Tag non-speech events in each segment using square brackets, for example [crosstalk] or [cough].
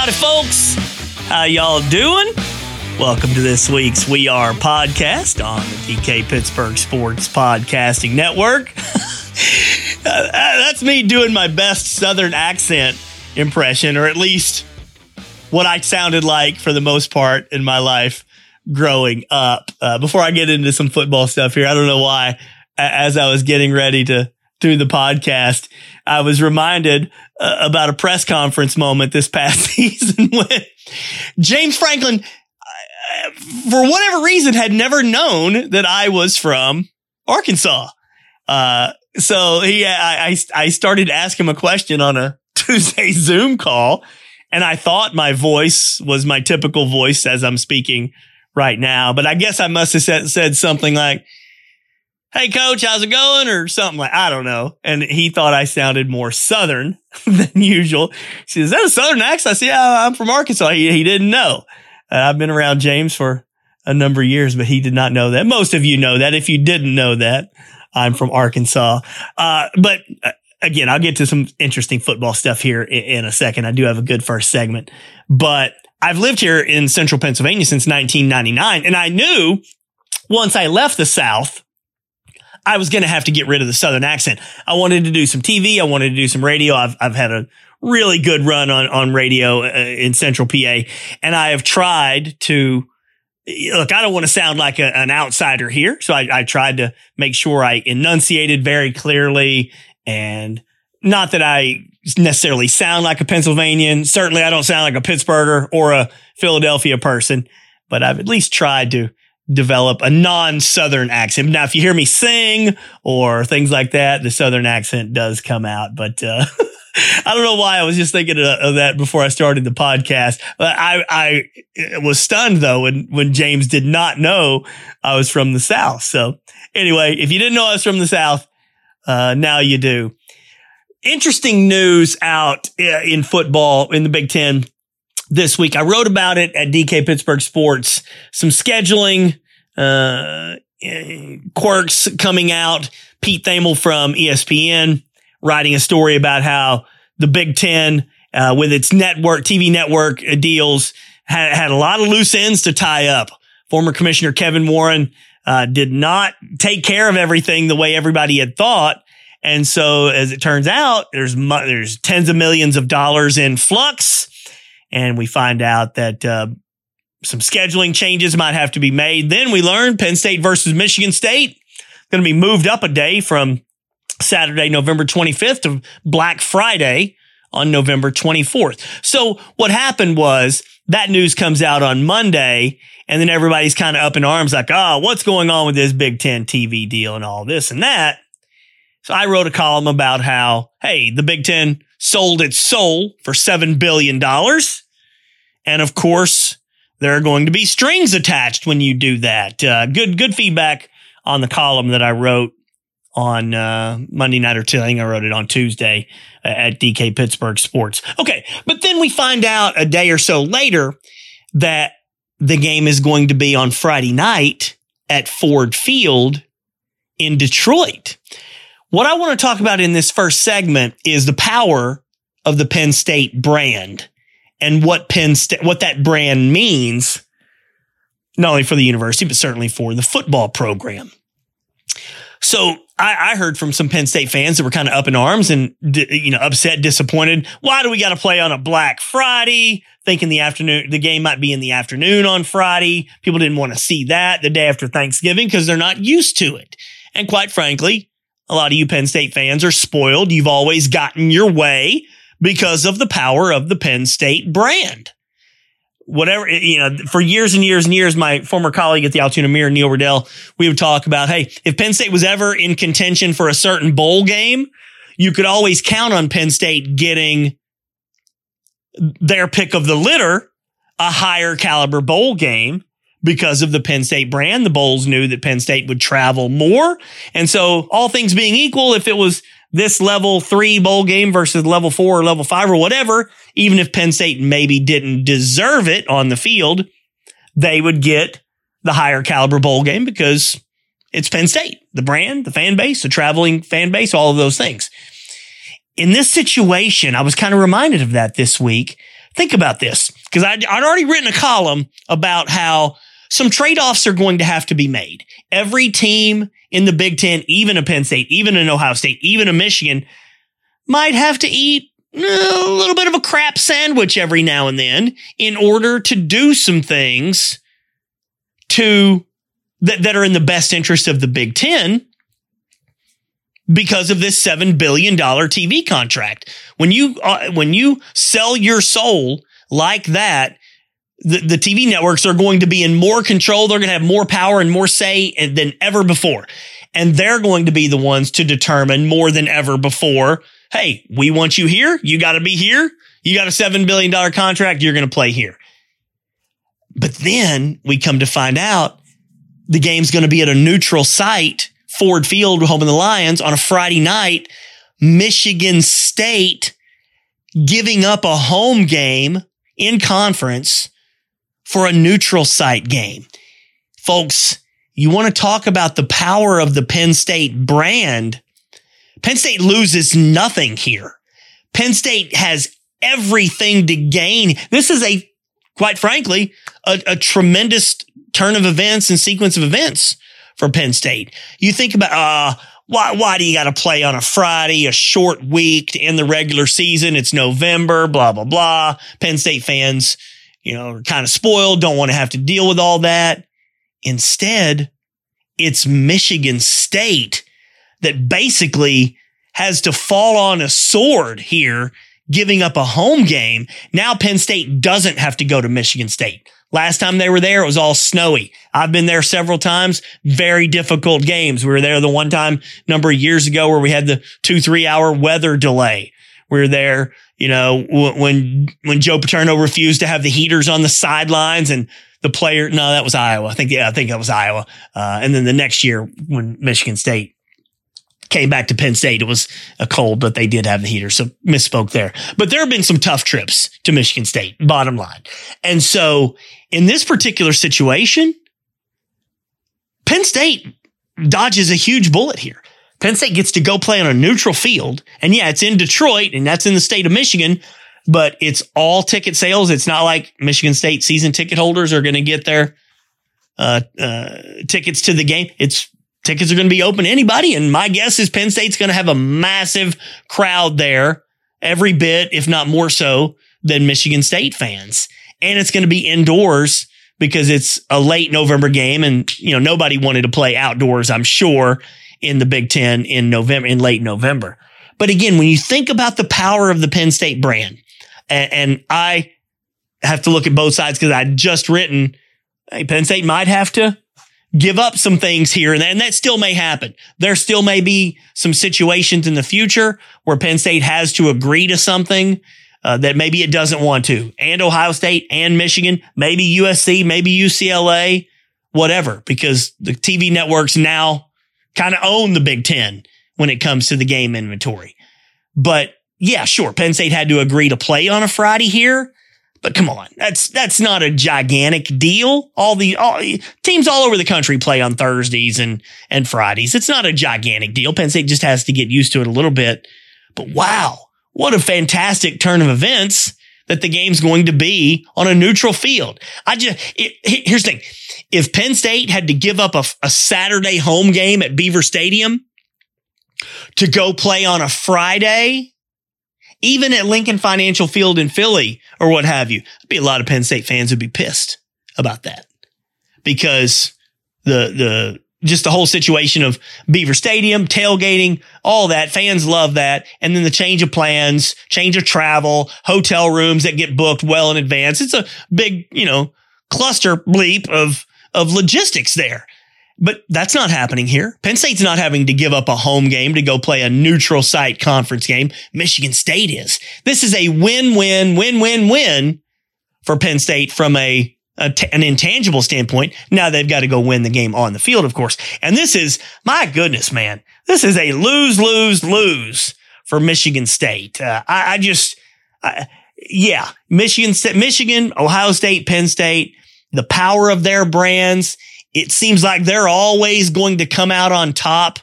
Howdy, folks. How y'all doing? Welcome to this week's We Are podcast on the DK Pittsburgh Sports Podcasting Network. [laughs] Uh, that's me doing my best Southern accent impression, or at least what I sounded like for the most part in my life growing up. Uh, before I get into some football stuff here, I don't know why, as I was getting ready to do the podcast, I was reminded uh, about a press conference moment this past [laughs] season when James Franklin, uh, for whatever reason, had never known that I was from Arkansas. Uh, so he, I, I, I started asking him a question on a [laughs] Tuesday Zoom call, and I thought my voice was my typical voice as I'm speaking right now. But I guess I must have said, said something like, Hey coach, how's it going? Or something like, I don't know. And he thought I sounded more Southern [laughs] than usual. He says, is that a Southern accent? I said, yeah, I'm from Arkansas. He, he didn't know. Uh, I've been around James for a number of years, but he did not know that. Most of you know that. If you didn't know that, I'm from Arkansas. Uh, but uh, again, I'll get to some interesting football stuff here in, in a second. I do have a good first segment, but I've lived here in central Pennsylvania since 1999. And I knew once I left the South, I was going to have to get rid of the Southern accent. I wanted to do some TV. I wanted to do some radio. I've, I've had a really good run on, on radio uh, in central PA. And I have tried to look, I don't want to sound like a, an outsider here. So I, I tried to make sure I enunciated very clearly and not that I necessarily sound like a Pennsylvanian. Certainly I don't sound like a Pittsburgher or a Philadelphia person, but I've at least tried to develop a non-Southern accent. Now, if you hear me sing or things like that, the Southern accent does come out, but, uh, [laughs] I don't know why I was just thinking of, that before I started the podcast. But I, I was stunned though when, when James did not know I was from the South. So anyway, if you didn't know I was from the South, uh, now you do. Interesting news out uh, in football in the Big Ten this week. I wrote about it at DK Pittsburgh Sports. Some scheduling, uh, quirks coming out. Pete Thamel from ESPN writing a story about how the Big Ten, uh, with its network, TV network deals, had, had a lot of loose ends to tie up. Former Commissioner Kevin Warren uh, did not take care of everything the way everybody had thought. And so, as it turns out, there's there's tens of millions of dollars in flux, and we find out that uh, some scheduling changes might have to be made. Then we learn Penn State versus Michigan State going to be moved up a day from Saturday, November 25th to Black Friday on November 24th. So what happened was that news comes out on Monday and then everybody's kind of up in arms like, oh, what's going on with this Big Ten TV deal and all this and that. So I wrote a column about how, hey, the Big Ten sold its soul for $7 billion. And of course, there are going to be strings attached when you do that. Uh, good, good feedback on the column that I wrote on uh, Monday night or. I I wrote it on Tuesday uh, at DK Pittsburgh Sports. Okay. But then we find out a day or so later that the game is going to be on Friday night at Ford Field in Detroit. What I want to talk about in this first segment is the power of the Penn State brand and what Penn State, what that brand means, not only for the university, but certainly for the football program. So I, I, heard from some Penn State fans that were kind of up in arms and you know upset, disappointed. Why do we got to play on a Black Friday? Thinking the afternoon, the game might be in the afternoon on Friday. People didn't want to see that the day after Thanksgiving because they're not used to it. And quite frankly, a lot of you Penn State fans are spoiled. You've always gotten your way because of the power of the Penn State brand whatever, you know, for years and years and years, my former colleague at the Altoona Mirror, Neil Rudel, we would talk about, hey, if Penn State was ever in contention for a certain bowl game, you could always count on Penn State getting their pick of the litter, a higher caliber bowl game because of the Penn State brand. The Bowls knew that Penn State would travel more. And so all things being equal, if it was this level three bowl game versus level four or level five or whatever, even if Penn State maybe didn't deserve it on the field, they would get the higher caliber bowl game because it's Penn State, the brand, the fan base, the traveling fan base, all of those things. In this situation, I was kind of reminded of that this week. think about this because I'd, I'd already written a column about how some trade offs are going to have to be made. Every team in the Big Ten, even a Penn State, even an Ohio State, even a Michigan, might have to eat a little bit of a crap sandwich every now and then in order to do some things to that, that are in the best interest of the Big Ten because of this $7 billion TV contract. When you, uh, when you sell your soul like that, the, the TV networks are going to be in more control. They're going to have more power and more say eh, than ever before. And they're going to be the ones to determine more than ever before. Hey, we want you here. You got to be here. You got a $7 billion contract. You're going to play here. But then we come to find out the game's going to be at a neutral site, Ford Field, home of the Lions on a Friday night. Michigan State giving up a home game in conference for a neutral site game. Folks, you want to talk about the power of the Penn State brand. Penn State loses nothing here. Penn State has everything to gain. This is a, quite frankly, a, a tremendous turn of events and sequence of events for Penn State. You think about, uh, why, why do you got to play on a Friday, a short week in the regular season? It's November, blah, blah, blah. Penn State fans, you know, kind of spoiled, don't want to have to deal with all that. Instead, it's Michigan State that basically has to fall on a sword here, giving up a home game. Now Penn State doesn't have to go to Michigan State. Last time they were there, it was all snowy. I've been there several times. Very difficult games. We were there the one time number of years ago where we had the two, three hour weather delay. We were there you know, when, when Joe Paterno refused to have the heaters on the sidelines and the player, no, that was Iowa. I think, yeah, I think that was Iowa. Uh, and then the next year when Michigan State came back to Penn State, it was a cold, but they did have the heater. So misspoke there. But there have been some tough trips to Michigan State, bottom line. And so in this particular situation, Penn State dodges a huge bullet here. Penn State gets to go play on a neutral field. And yeah, it's in Detroit and that's in the state of Michigan, but it's all ticket sales. It's not like Michigan State season ticket holders are going to get their uh, uh, tickets to the game. It's tickets are going to be open to anybody. And my guess is Penn State's going to have a massive crowd there, every bit, if not more so, than Michigan State fans. And it's going to be indoors because it's a late November game and, you know, nobody wanted to play outdoors, I'm sure in the Big Ten in November, in late November. But again, when you think about the power of the Penn State brand, and, and I have to look at both sides because I'd just written, hey, Penn State might have to give up some things here and that, and that still may happen. There still may be some situations in the future where Penn State has to agree to something uh, that maybe it doesn't want to, and Ohio State and Michigan, maybe USC, maybe UCLA, whatever, because the TV networks now kind of own the Big Ten when it comes to the game inventory. But yeah, sure, Penn State had to agree to play on a Friday here. But come on, that's that's not a gigantic deal. All the all, teams all over the country play on Thursdays and and Fridays. It's not a gigantic deal. Penn State just has to get used to it a little bit. But wow, what a fantastic turn of events that the game's going to be on a neutral field. I just it, here's the thing: if Penn State had to give up a, a Saturday home game at Beaver Stadium to go play on a Friday, even at Lincoln Financial Field in Philly or what have you, be a lot of Penn State fans would be pissed about that because the, the, just the whole situation of Beaver Stadium, tailgating, all that. Fans love that. And then the change of plans, change of travel, hotel rooms that get booked well in advance. It's a big, you know, cluster bleep of of logistics there. But that's not happening here. Penn State's not having to give up a home game to go play a neutral site conference game. Michigan State is. This is a win-win, win-win-win for Penn State from a, a t- an intangible standpoint. Now they've got to go win the game on the field, of course. And this is, my goodness, man, this is a lose, lose, lose for Michigan State. Uh, I, I, just, I, yeah, Michigan Michigan, Ohio State, Penn State the power of their brands. It seems like they're always going to come out on top,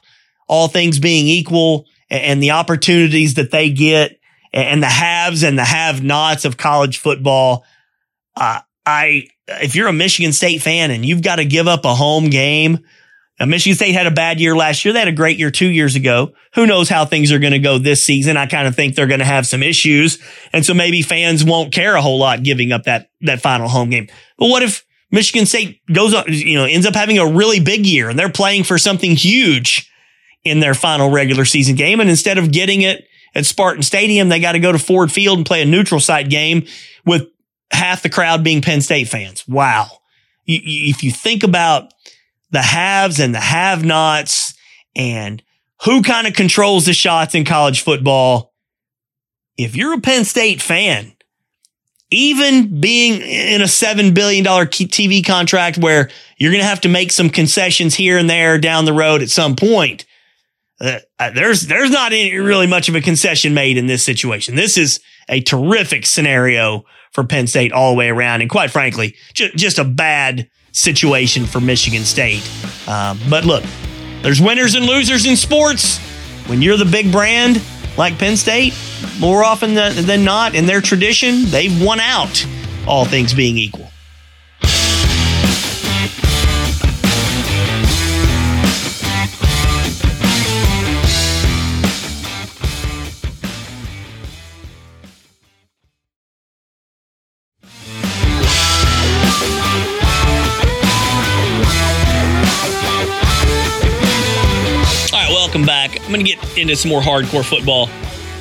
all things being equal and the opportunities that they get and the haves and the have nots of college football. Uh, I, if you're a Michigan State fan and you've got to give up a home game, now, Michigan State had a bad year last year. They had a great year two years ago. Who knows how things are going to go this season? I kind of think they're going to have some issues. And so maybe fans won't care a whole lot giving up that, that final home game. But what if Michigan State goes on, you know, ends up having a really big year and they're playing for something huge in their final regular season game. And instead of getting it at Spartan Stadium, they got to go to Ford Field and play a neutral site game with half the crowd being Penn State fans. Wow. If you think about the haves and the have nots and who kind of controls the shots in college football. If you're a Penn State fan, even being in a $7 billion TV contract where you're going to have to make some concessions here and there down the road at some point, uh, uh, there's, there's not any, really much of a concession made in this situation. This is a terrific scenario for Penn State all the way around. And quite frankly, ju- just a bad situation for Michigan State. Um, but look, there's winners and losers in sports. When you're the big brand like Penn State, more often than not, in their tradition, they've won out, all things being equal. Welcome back. I'm going to get into some more hardcore football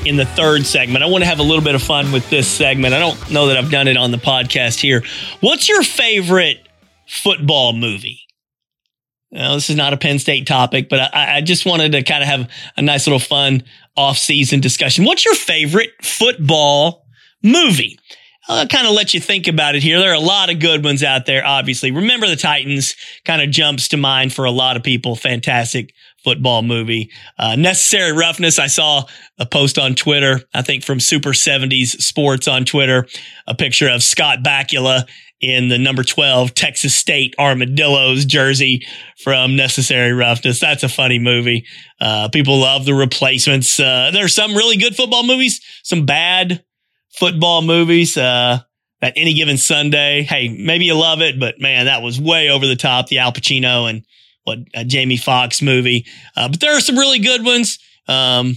in the third segment. I want to have a little bit of fun with this segment. I don't know that I've done it on the podcast here. What's your favorite football movie? Now, this is not a Penn State topic, but I, I just wanted to kind of have a nice little fun off-season discussion. What's your favorite football movie? I'll kind of let you think about it here. There are a lot of good ones out there, obviously. Remember the Titans kind of jumps to mind for a lot of people. Fantastic football movie. Uh, Necessary Roughness. I saw a post on Twitter, I think from Super 70s Sports on Twitter, a picture of Scott Bakula in the number 12 Texas State Armadillos jersey from Necessary Roughness. That's a funny movie. Uh, people love the replacements. Uh, there are some really good football movies, some bad football movies. Uh, at any given Sunday, hey, maybe you love it, but man, that was way over the top. The Al Pacino and what a Jamie Foxx movie. Uh, but there are some really good ones. Um,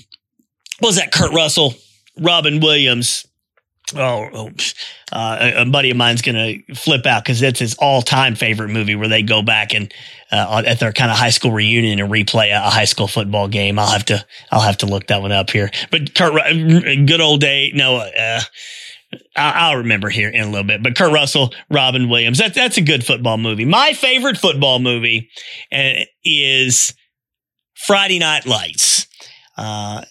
what was that? Kurt Russell, Robin Williams. Oh, oh uh, a, a, buddy of mine's gonna flip out because it's his all-time favorite movie where they go back and uh, at their kind of high school reunion and replay a, a, high school football game. I'll have to I'll have to look that one up here. But Kurt, good old day. No, uh, I'll remember here in a little bit. But Kurt Russell, Robin Williams, that's that's a good football movie. My favorite football movie uh, is Friday Night Lights. Uh,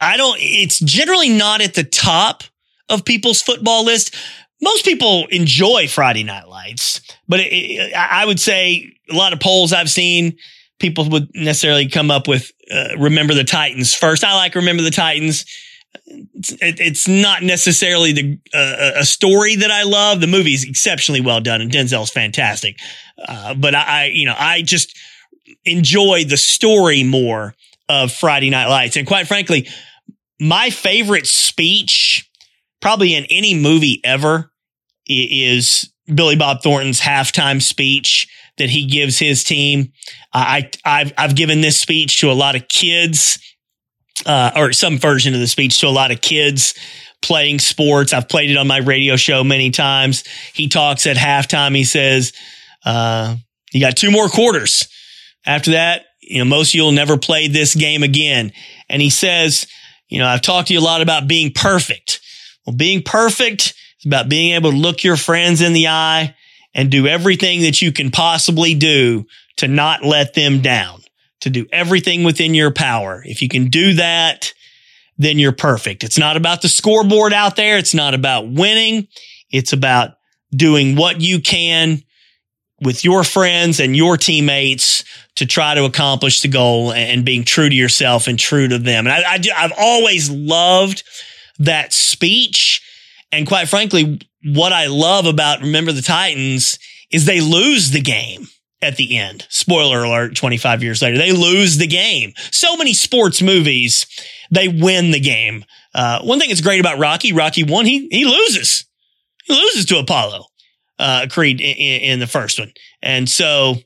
I don't. It's generally not at the top of people's football list. Most people enjoy Friday Night Lights, but it, it, I would say a lot of polls I've seen, people would necessarily come up with uh, Remember the Titans first. I like Remember the Titans it's, it's not necessarily the uh, a story that I love. The movie is exceptionally well done, and Denzel's fantastic. Uh, but I, I, you know, I just enjoy the story more of Friday Night Lights, and quite frankly, my favorite speech, probably in any movie ever, is Billy Bob Thornton's halftime speech that he gives his team. I, I've, I've given this speech to a lot of kids uh, or some version of the speech to a lot of kids playing sports. I've played it on my radio show many times. He talks at halftime. He says, uh, you got two more quarters. After that, you know, most of you will never play this game again. And he says, you know, I've talked to you a lot about being perfect. Well, being perfect is about being able to look your friends in the eye and do everything that you can possibly do to not let them down to do everything within your power. If you can do that, then you're perfect. It's not about the scoreboard out there. It's not about winning. It's about doing what you can with your friends and your teammates to try to accomplish the goal and being true to yourself and true to them. And I, I, I've always loved that speech. And quite frankly, what I love about Remember the Titans is they lose the game at the end. Spoiler alert, 25 years later, they lose the game. So many sports movies, they win the game. Uh, one thing that's great about Rocky, Rocky one, he he loses, he loses to Apollo uh, Creed in, in, the first one, and so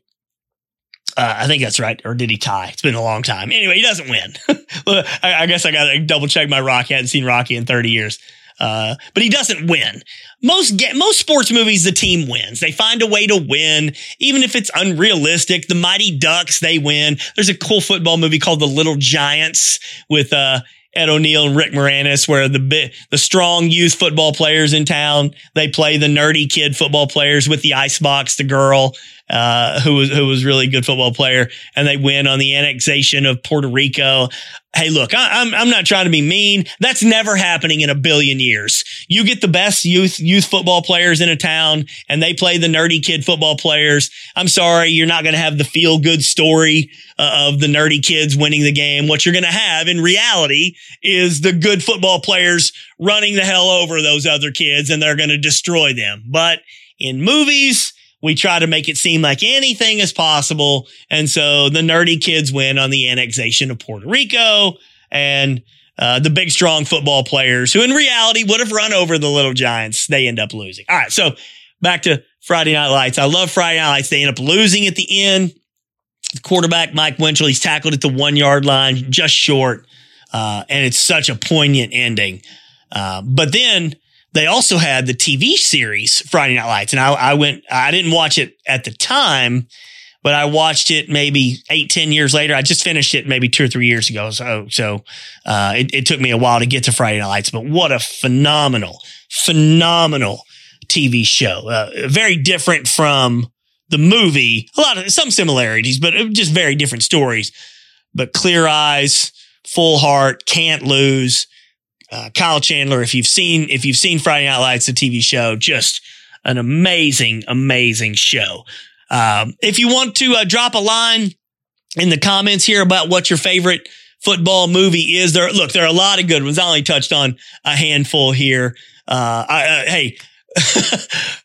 uh, I think that's right. Or did he tie? It's been a long time. Anyway, he doesn't win. [laughs] I, I, guess I got to double check my Rocky. I hadn't seen Rocky in 30 years. Uh, but he doesn't win. Most get, most sports movies, the team wins. They find a way to win, even if it's unrealistic. The Mighty Ducks, they win. There's a cool football movie called The Little Giants with uh, Ed O'Neill and Rick Moranis, where the the strong youth football players in town they play the nerdy kid football players with the icebox, the girl uh, who was who was really good football player, and they win on the annexation of Puerto Rico. Hey, look, I, I'm I'm not trying to be mean. That's never happening in a billion years. You get the best youth youth football players in a town, and they play the nerdy kid football players. I'm sorry, you're not going to have the feel good story uh, of the nerdy kids winning the game. What you're going to have in reality is the good football players running the hell over those other kids, and they're going to destroy them. But in movies we try to make it seem like anything is possible. And so the nerdy kids win on the annexation of Puerto Rico and uh, the big, strong football players who in reality would have run over the little giants. They end up losing. All right. So back to Friday Night Lights. I love Friday Night Lights. They end up losing at the end. The quarterback, Mike Winchell, he's tackled at the one yard line, just short. Uh, and it's such a poignant ending. Uh, but then they also had the TV series Friday Night Lights, and I, I went. I didn't watch it at the time, but I watched it maybe eight, ten years later. I just finished it maybe two or three years ago. So, so uh, it, it took me a while to get to Friday Night Lights, but what a phenomenal, phenomenal TV show. Uh, very different from the movie. A lot of some similarities, but just very different stories. But clear eyes, full heart, can't lose uh, Kyle Chandler. If you've seen if you've seen Friday Night Lights, the TV show, just an amazing, amazing show. Um, if you want to uh, drop a line in the comments here about what your favorite football movie is, there look there are a lot of good ones. I only touched on a handful here. Uh, I, uh, hey, [laughs]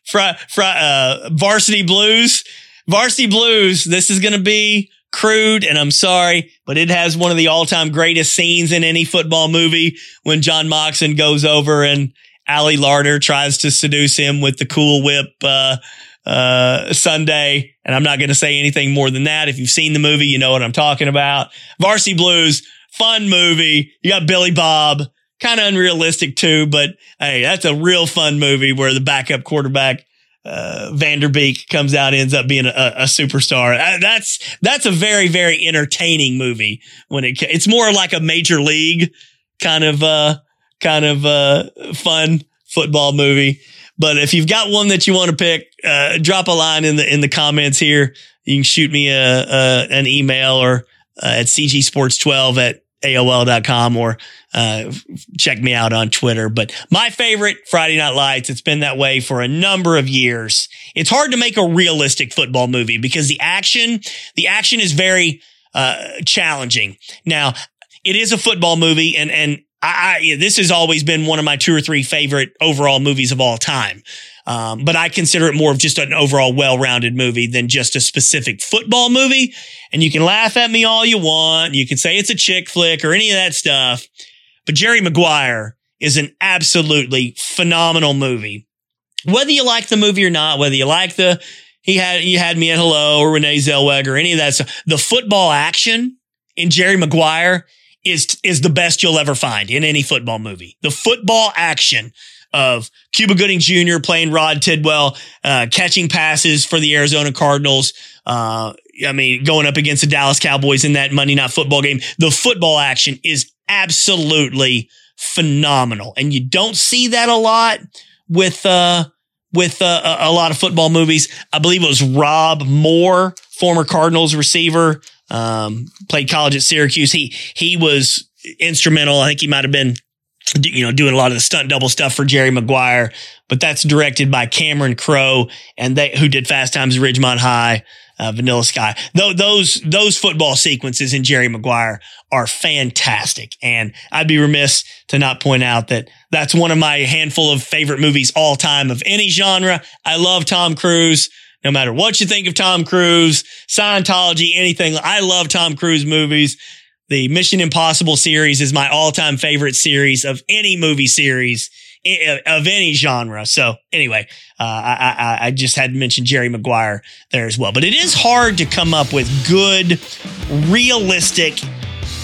fr- fr- uh, Varsity Blues, Varsity Blues. This is going to be crude, and I'm sorry, but it has one of the all time greatest scenes in any football movie when John Moxon goes over and Ali Larter tries to seduce him with the Cool Whip, uh, uh, sundae. And I'm not going to say anything more than that. If you've seen the movie, you know what I'm talking about. Varsity Blues, fun movie. You got Billy Bob, kind of unrealistic too, but hey, that's a real fun movie where the backup quarterback uh, Van Der Beek comes out, ends up being a, a superstar. Uh, that's that's a very very entertaining movie. When it it's more like a major league kind of uh kind of uh fun football movie. But if you've got one that you want to pick, uh, drop a line in the in the comments here. You can shoot me a, a an email or uh, at cgsports12 at AOL.com or uh, check me out on Twitter. But my favorite Friday Night Lights, it's been that way for a number of years. It's hard to make a realistic football movie because the action, the action is very uh, challenging. Now, it is a football movie and, and I, I, this has always been one of my two or three favorite overall movies of all time. Um, but I consider it more of just an overall well-rounded movie than just a specific football movie. And you can laugh at me all you want. You can say it's a chick flick or any of that stuff. But Jerry Maguire is an absolutely phenomenal movie. Whether you like the movie or not, whether you like the he had you had me at hello or Renee Zellweger or any of that stuff, the football action in Jerry Maguire is is the best you'll ever find in any football movie. The football action of Cuba Gooding Jr. playing Rod Tidwell, uh, catching passes for the Arizona Cardinals. Uh, I mean, going up against the Dallas Cowboys in that Monday Night Football game. The football action is absolutely phenomenal, and you don't see that a lot with uh, with uh, a lot of football movies. I believe it was Rob Moore, former Cardinals receiver, um, played college at Syracuse. He he was instrumental. I think he might have been you know, doing a lot of the stunt double stuff for Jerry Maguire, but that's directed by Cameron Crowe and they, who did Fast Times at Ridgemont High, uh, Vanilla Sky. Th- those, those football sequences in Jerry Maguire are fantastic. And I'd be remiss to not point out that that's one of my handful of favorite movies all time of any genre. I love Tom Cruise. No matter what you think of Tom Cruise, Scientology, anything, I love Tom Cruise movies The Mission Impossible series is my all time favorite series of any movie series of any genre. So anyway, uh, I, I, I, just had to mention Jerry Maguire there as well. But it is hard to come up with good, realistic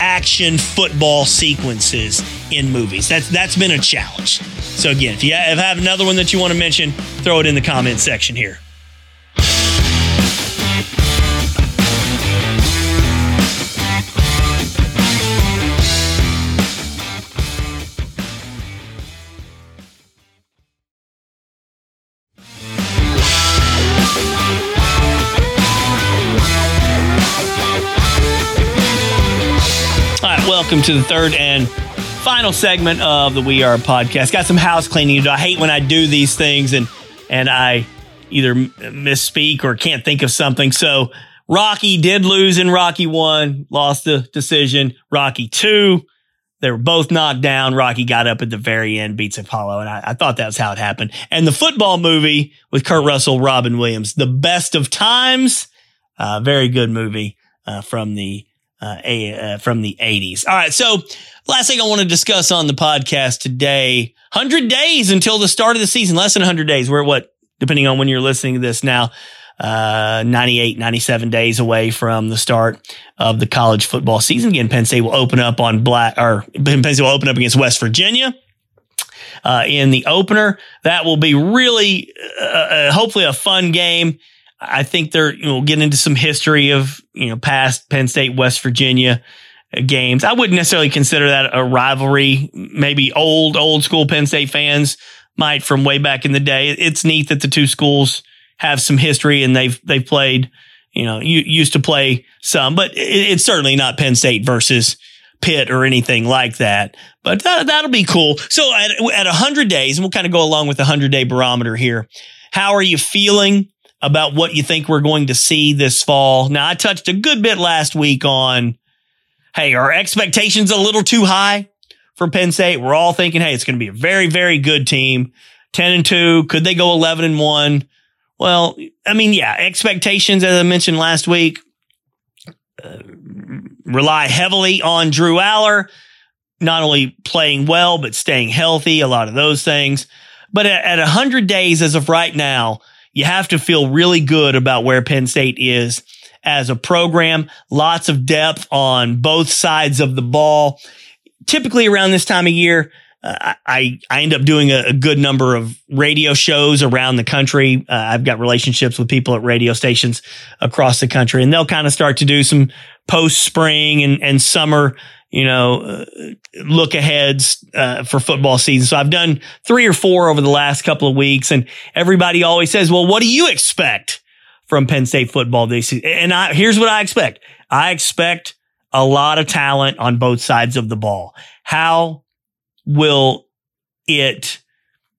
action football sequences in movies. That's that's been a challenge. So again, if you have another one that you want to mention, throw it in the comment section here. Welcome to the third and final segment of the We Are podcast. Got some house cleaning to do. I hate when I do these things and and I either misspeak or can't think of something. So Rocky did lose in Rocky one, lost the decision. Rocky two, they were both knocked down. Rocky got up at the very end, beats Apollo, and I, I thought that was how it happened. And the football movie with Kurt Russell, Robin Williams, The Best of Times, uh, very good movie uh, from the uh, a, uh, from the 80s. All right. So, last thing I want to discuss on the podcast today 100 days until the start of the season, less than 100 days. We're what, depending on when you're listening to this now, uh, 98, 97 days away from the start of the college football season. Again, Penn State will open up on black, or Penn State will open up against West Virginia. Uh, in the opener, that will be really, uh, uh hopefully a fun game. I think they're, you know, get into some history of, you know, past Penn State, West Virginia uh, games. I wouldn't necessarily consider that a rivalry. Maybe old, old school Penn State fans might from way back in the day. It's neat that the two schools have some history and they've, they've played, you know, you used to play some, but it's certainly not Penn State versus Pitt or anything like that. But that, that'll be cool. So at, at 100 days, and we'll kind of go along with the 100 day barometer here. How are you feeling? About what you think we're going to see this fall. Now, I touched a good bit last week on, hey, are expectations a little too high for Penn State? We're all thinking, hey, it's going to be a very, very good team. 10 and 2. Could they go 11 and 1? Well, I mean, yeah, expectations, as I mentioned last week, uh, rely heavily on Drew Allar, not only playing well, but staying healthy, a lot of those things. But at, at 100 days as of right now, you have to feel really good about where Penn State is as a program. Lots of depth on both sides of the ball. Typically around this time of year, uh, I, I end up doing a, a, good number of radio shows around the country. Uh, I've got relationships with people at radio stations across the country and they'll kind of start to do some post spring and, and summer you know, uh, look aheads uh, for football season. So I've done three or four over the last couple of weeks, and everybody always says, "Well, what do you expect from Penn State football this season?" And I, here's what I expect: I expect a lot of talent on both sides of the ball. How will it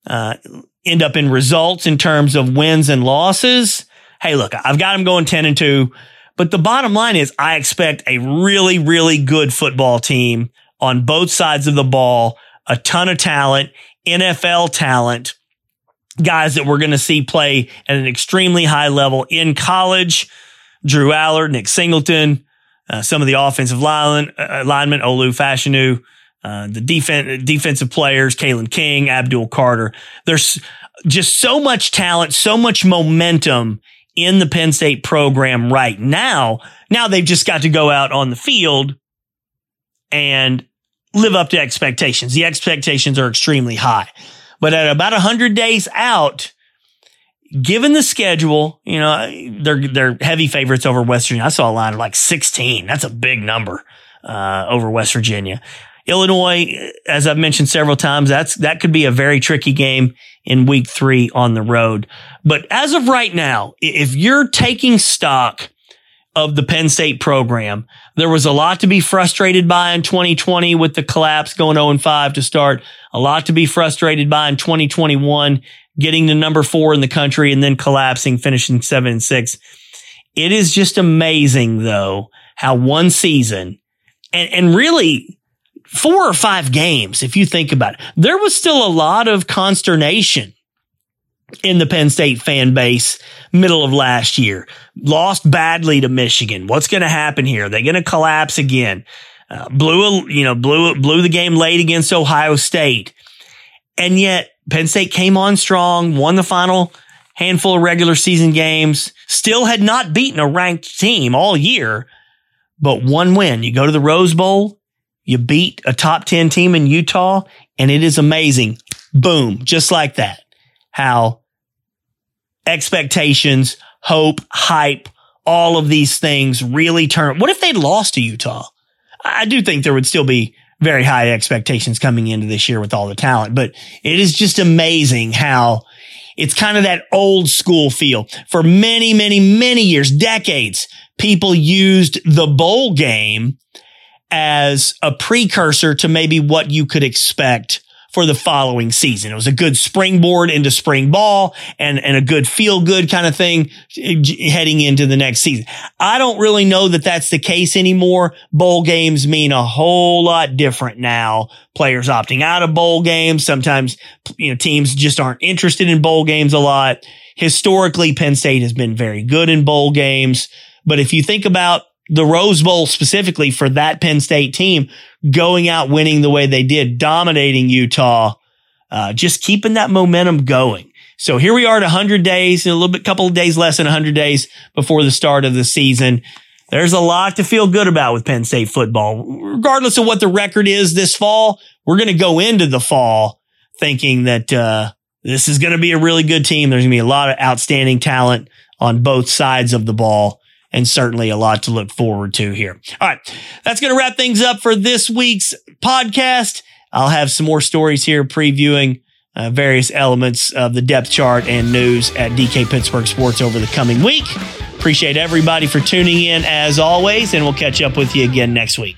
uh, end up in results in terms of wins and losses? Hey, look, I've got them going ten and two. But the bottom line is I expect a really, really good football team on both sides of the ball, a ton of talent, NFL talent, guys that we're going to see play at an extremely high level in college. Drew Allar, Nick Singleton, uh, some of the offensive line, uh, linemen, Olu Fashanu, uh, the defense, defensive players, Kalen King, Abdul Carter. There's just so much talent, so much momentum in the Penn State program right now. Now they've just got to go out on the field and live up to expectations. The expectations are extremely high. But at about 100 days out, given the schedule, you know, they're they're heavy favorites over West Virginia. I saw a line of like 16. That's a big number uh, over West Virginia. Illinois, as I've mentioned several times, that's that could be a very tricky game in week three on the road. But as of right now, if you're taking stock of the Penn State program, there was a lot to be frustrated by in 2020 with the collapse going 0 5 to start, a lot to be frustrated by in 2021, getting to number four in the country and then collapsing, finishing seven and six. It is just amazing though, how one season and, and really four or five games, if you think about it, there was still a lot of consternation in the Penn State fan base middle of last year. Lost badly to Michigan. What's going to happen here? Are they going to collapse again? uh, blew a, you know blew blew the game late against Ohio State, and yet Penn State came on strong, won the final handful of regular season games, still had not beaten a ranked team all year, but one win. You go to the Rose Bowl, you beat a top 10 team in Utah, and it is amazing. Boom, just like that. How expectations, hope, hype, all of these things really turn. What if they'd lost to Utah? I do think there would still be very high expectations coming into this year with all the talent, but it is just amazing how it's kind of that old school feel. For many, many, many years, decades, people used the bowl game as a precursor to maybe what you could expect for the following season. It was a good springboard into spring ball and, and a good feel good kind of thing eh, heading into the next season. I don't really know that that's the case anymore. Bowl games mean a whole lot different now. Players opting out of bowl games. Sometimes, you know, teams just aren't interested in bowl games a lot. Historically, Penn State has been very good in bowl games. But if you think about the Rose Bowl specifically for that Penn State team going out winning the way they did, dominating Utah, uh, just keeping that momentum going. So here we are at 100 days, a little bit, couple of days less than 100 days before the start of the season. There's a lot to feel good about with Penn State football. Regardless of what the record is this fall, we're going to go into the fall thinking that, uh, this is going to be a really good team. There's going to be a lot of outstanding talent on both sides of the ball and certainly a lot to look forward to here. All right. That's going to wrap things up for this week's podcast. I'll have some more stories here previewing uh, various elements of the depth chart and news at DK Pittsburgh Sports over the coming week. Appreciate everybody for tuning in as always, and we'll catch up with you again next week.